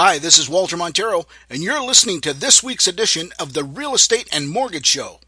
Hi, this is Walter Montero, and you're listening to this week's edition of the Real Estate and Mortgage Show.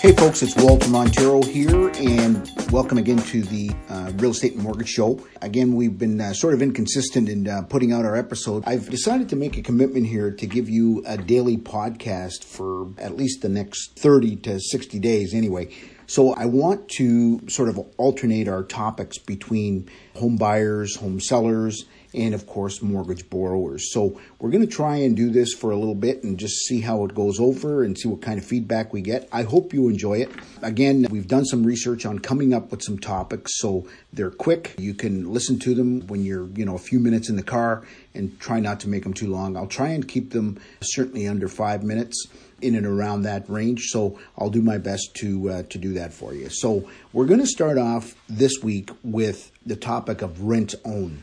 Hey folks, it's Walter Montero here, and welcome again to the uh, Real Estate and Mortgage Show. Again, we've been uh, sort of inconsistent in uh, putting out our episode. I've decided to make a commitment here to give you a daily podcast for at least the next 30 to 60 days anyway. So I want to sort of alternate our topics between home buyers, home sellers, and of course mortgage borrowers. So we're going to try and do this for a little bit and just see how it goes over and see what kind of feedback we get. I hope you enjoy it. Again, we've done some research on coming up with some topics so they're quick. You can listen to them when you're, you know, a few minutes in the car and try not to make them too long. I'll try and keep them certainly under 5 minutes in and around that range. So I'll do my best to uh, to do that for you. So we're going to start off this week with the topic of rent own.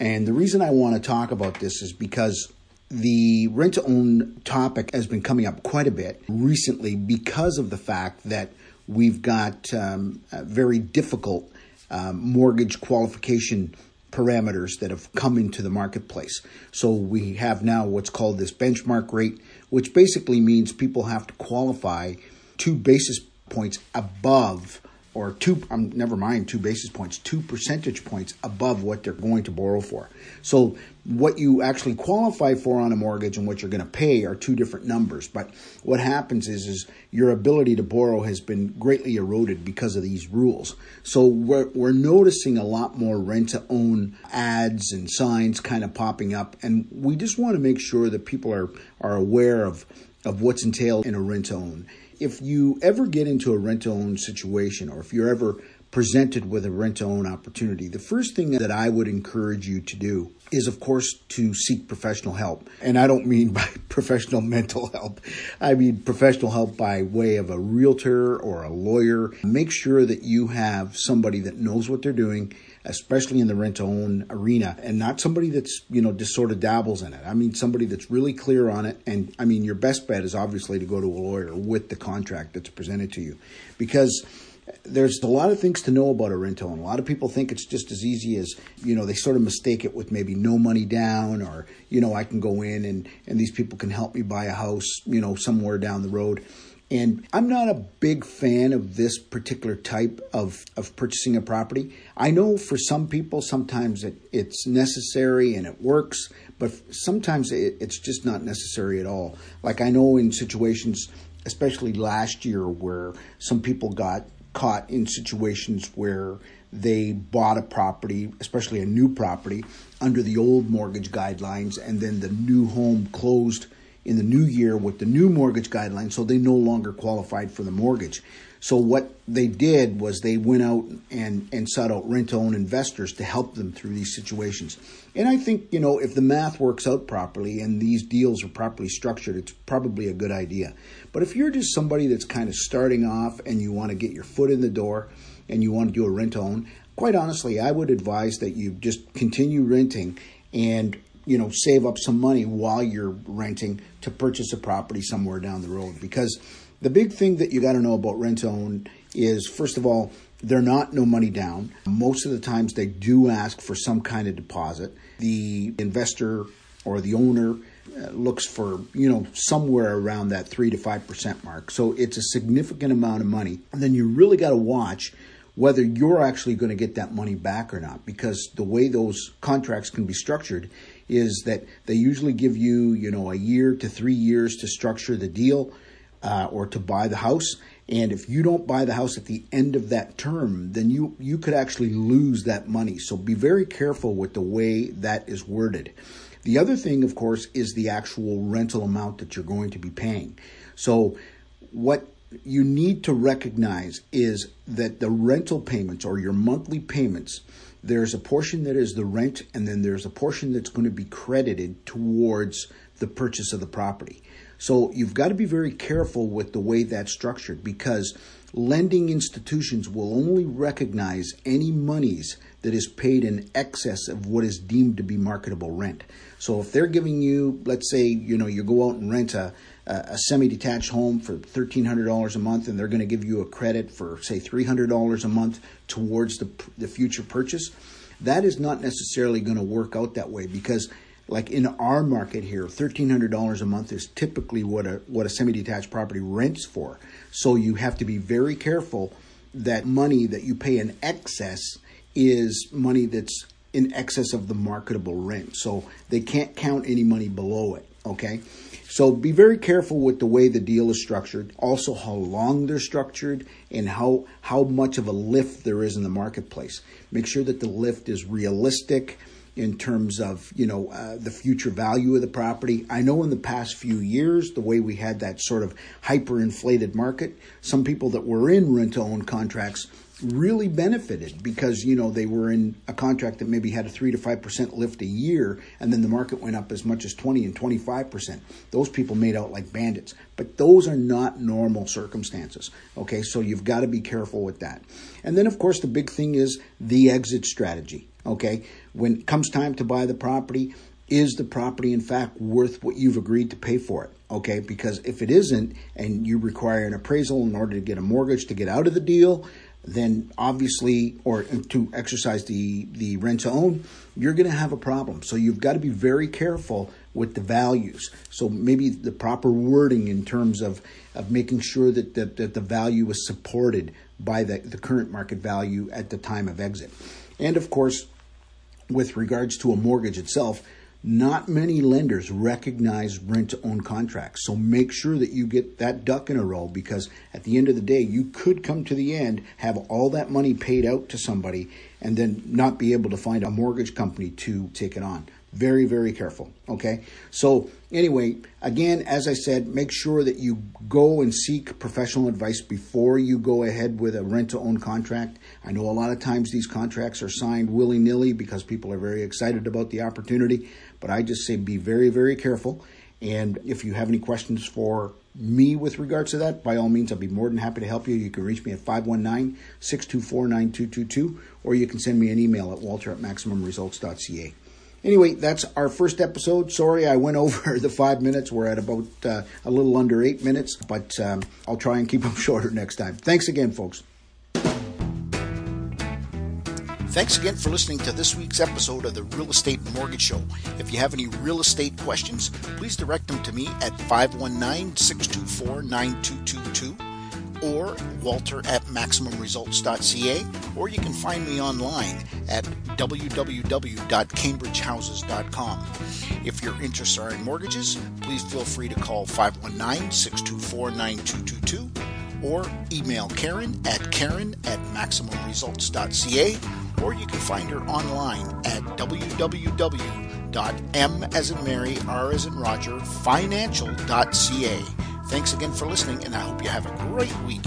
And the reason I want to talk about this is because the rent to own topic has been coming up quite a bit recently because of the fact that we've got um, very difficult um, mortgage qualification parameters that have come into the marketplace. So we have now what's called this benchmark rate, which basically means people have to qualify two basis points above or two, um, never mind two basis points, two percentage points above what they're going to borrow for. So what you actually qualify for on a mortgage and what you're going to pay are two different numbers. But what happens is, is your ability to borrow has been greatly eroded because of these rules. So we're, we're noticing a lot more rent to own ads and signs kind of popping up. And we just want to make sure that people are, are aware of, of what's entailed in a rent to own if you ever get into a rent to own situation or if you're ever presented with a rent to own opportunity, the first thing that I would encourage you to do is, of course, to seek professional help. And I don't mean by professional mental help, I mean professional help by way of a realtor or a lawyer. Make sure that you have somebody that knows what they're doing especially in the rent to own arena, and not somebody that's, you know, just sort of dabbles in it. I mean, somebody that's really clear on it. And I mean, your best bet is obviously to go to a lawyer with the contract that's presented to you because there's a lot of things to know about a rent own. A lot of people think it's just as easy as, you know, they sort of mistake it with maybe no money down or, you know, I can go in and, and these people can help me buy a house, you know, somewhere down the road. And I'm not a big fan of this particular type of, of purchasing a property. I know for some people, sometimes it, it's necessary and it works, but sometimes it, it's just not necessary at all. Like I know in situations, especially last year, where some people got caught in situations where they bought a property, especially a new property, under the old mortgage guidelines, and then the new home closed in the new year with the new mortgage guidelines, so they no longer qualified for the mortgage. So what they did was they went out and, and sought out rent to own investors to help them through these situations. And I think, you know, if the math works out properly and these deals are properly structured, it's probably a good idea. But if you're just somebody that's kind of starting off and you want to get your foot in the door and you want to do a rent to own, quite honestly, I would advise that you just continue renting and you know, save up some money while you're renting to purchase a property somewhere down the road. Because the big thing that you got to know about rent to own is, first of all, they're not no money down. Most of the times they do ask for some kind of deposit. The investor or the owner uh, looks for, you know, somewhere around that 3 to 5% mark. So it's a significant amount of money. And then you really got to watch whether you're actually going to get that money back or not because the way those contracts can be structured is that they usually give you, you know, a year to three years to structure the deal uh, or to buy the house. And if you don't buy the house at the end of that term, then you, you could actually lose that money. So be very careful with the way that is worded. The other thing, of course, is the actual rental amount that you're going to be paying. So what you need to recognize is that the rental payments or your monthly payments there's a portion that is the rent, and then there's a portion that's going to be credited towards the purchase of the property. So you've got to be very careful with the way that's structured because lending institutions will only recognize any monies that is paid in excess of what is deemed to be marketable rent. So if they're giving you, let's say, you know, you go out and rent a, a semi-detached home for $1,300 a month, and they're going to give you a credit for say $300 a month towards the the future purchase. That is not necessarily going to work out that way because like in our market here, thirteen hundred dollars a month is typically what a what a semi-detached property rents for. So you have to be very careful that money that you pay in excess is money that's in excess of the marketable rent. So they can't count any money below it. Okay. So be very careful with the way the deal is structured, also how long they're structured and how how much of a lift there is in the marketplace. Make sure that the lift is realistic in terms of you know uh, the future value of the property. I know in the past few years, the way we had that sort of hyperinflated market, some people that were in rent to own contracts really benefited because you know they were in a contract that maybe had a 3 to 5% lift a year and then the market went up as much as 20 and 25%. Those people made out like bandits. But those are not normal circumstances. Okay? So you've got to be careful with that. And then of course the big thing is the exit strategy. Okay? When it comes time to buy the property, is the property in fact worth what you've agreed to pay for it? Okay, because if it isn't and you require an appraisal in order to get a mortgage to get out of the deal, then obviously, or to exercise the, the rent to own, you're going to have a problem. So you've got to be very careful with the values. So maybe the proper wording in terms of, of making sure that the, that the value is supported by the, the current market value at the time of exit. And of course, with regards to a mortgage itself, not many lenders recognize rent to own contracts. So make sure that you get that duck in a row because at the end of the day, you could come to the end, have all that money paid out to somebody, and then not be able to find a mortgage company to take it on. Very, very careful. Okay. So, anyway, again, as I said, make sure that you go and seek professional advice before you go ahead with a rent to own contract. I know a lot of times these contracts are signed willy nilly because people are very excited about the opportunity, but I just say be very, very careful. And if you have any questions for me with regards to that, by all means, I'll be more than happy to help you. You can reach me at 519 624 9222, or you can send me an email at walter at maximumresults.ca. Anyway, that's our first episode. Sorry I went over the five minutes. We're at about uh, a little under eight minutes, but um, I'll try and keep them shorter next time. Thanks again, folks. Thanks again for listening to this week's episode of the Real Estate Mortgage Show. If you have any real estate questions, please direct them to me at 519 624 9222 or walter at maximumresults.ca, or you can find me online at www.cambridgehouses.com. If your interests are in mortgages, please feel free to call 519 624 9222 or email Karen at karen at maximumresults.ca, or you can find her online at www.m as in Mary, R as in Roger, financial.ca. Thanks again for listening, and I hope you have a great week.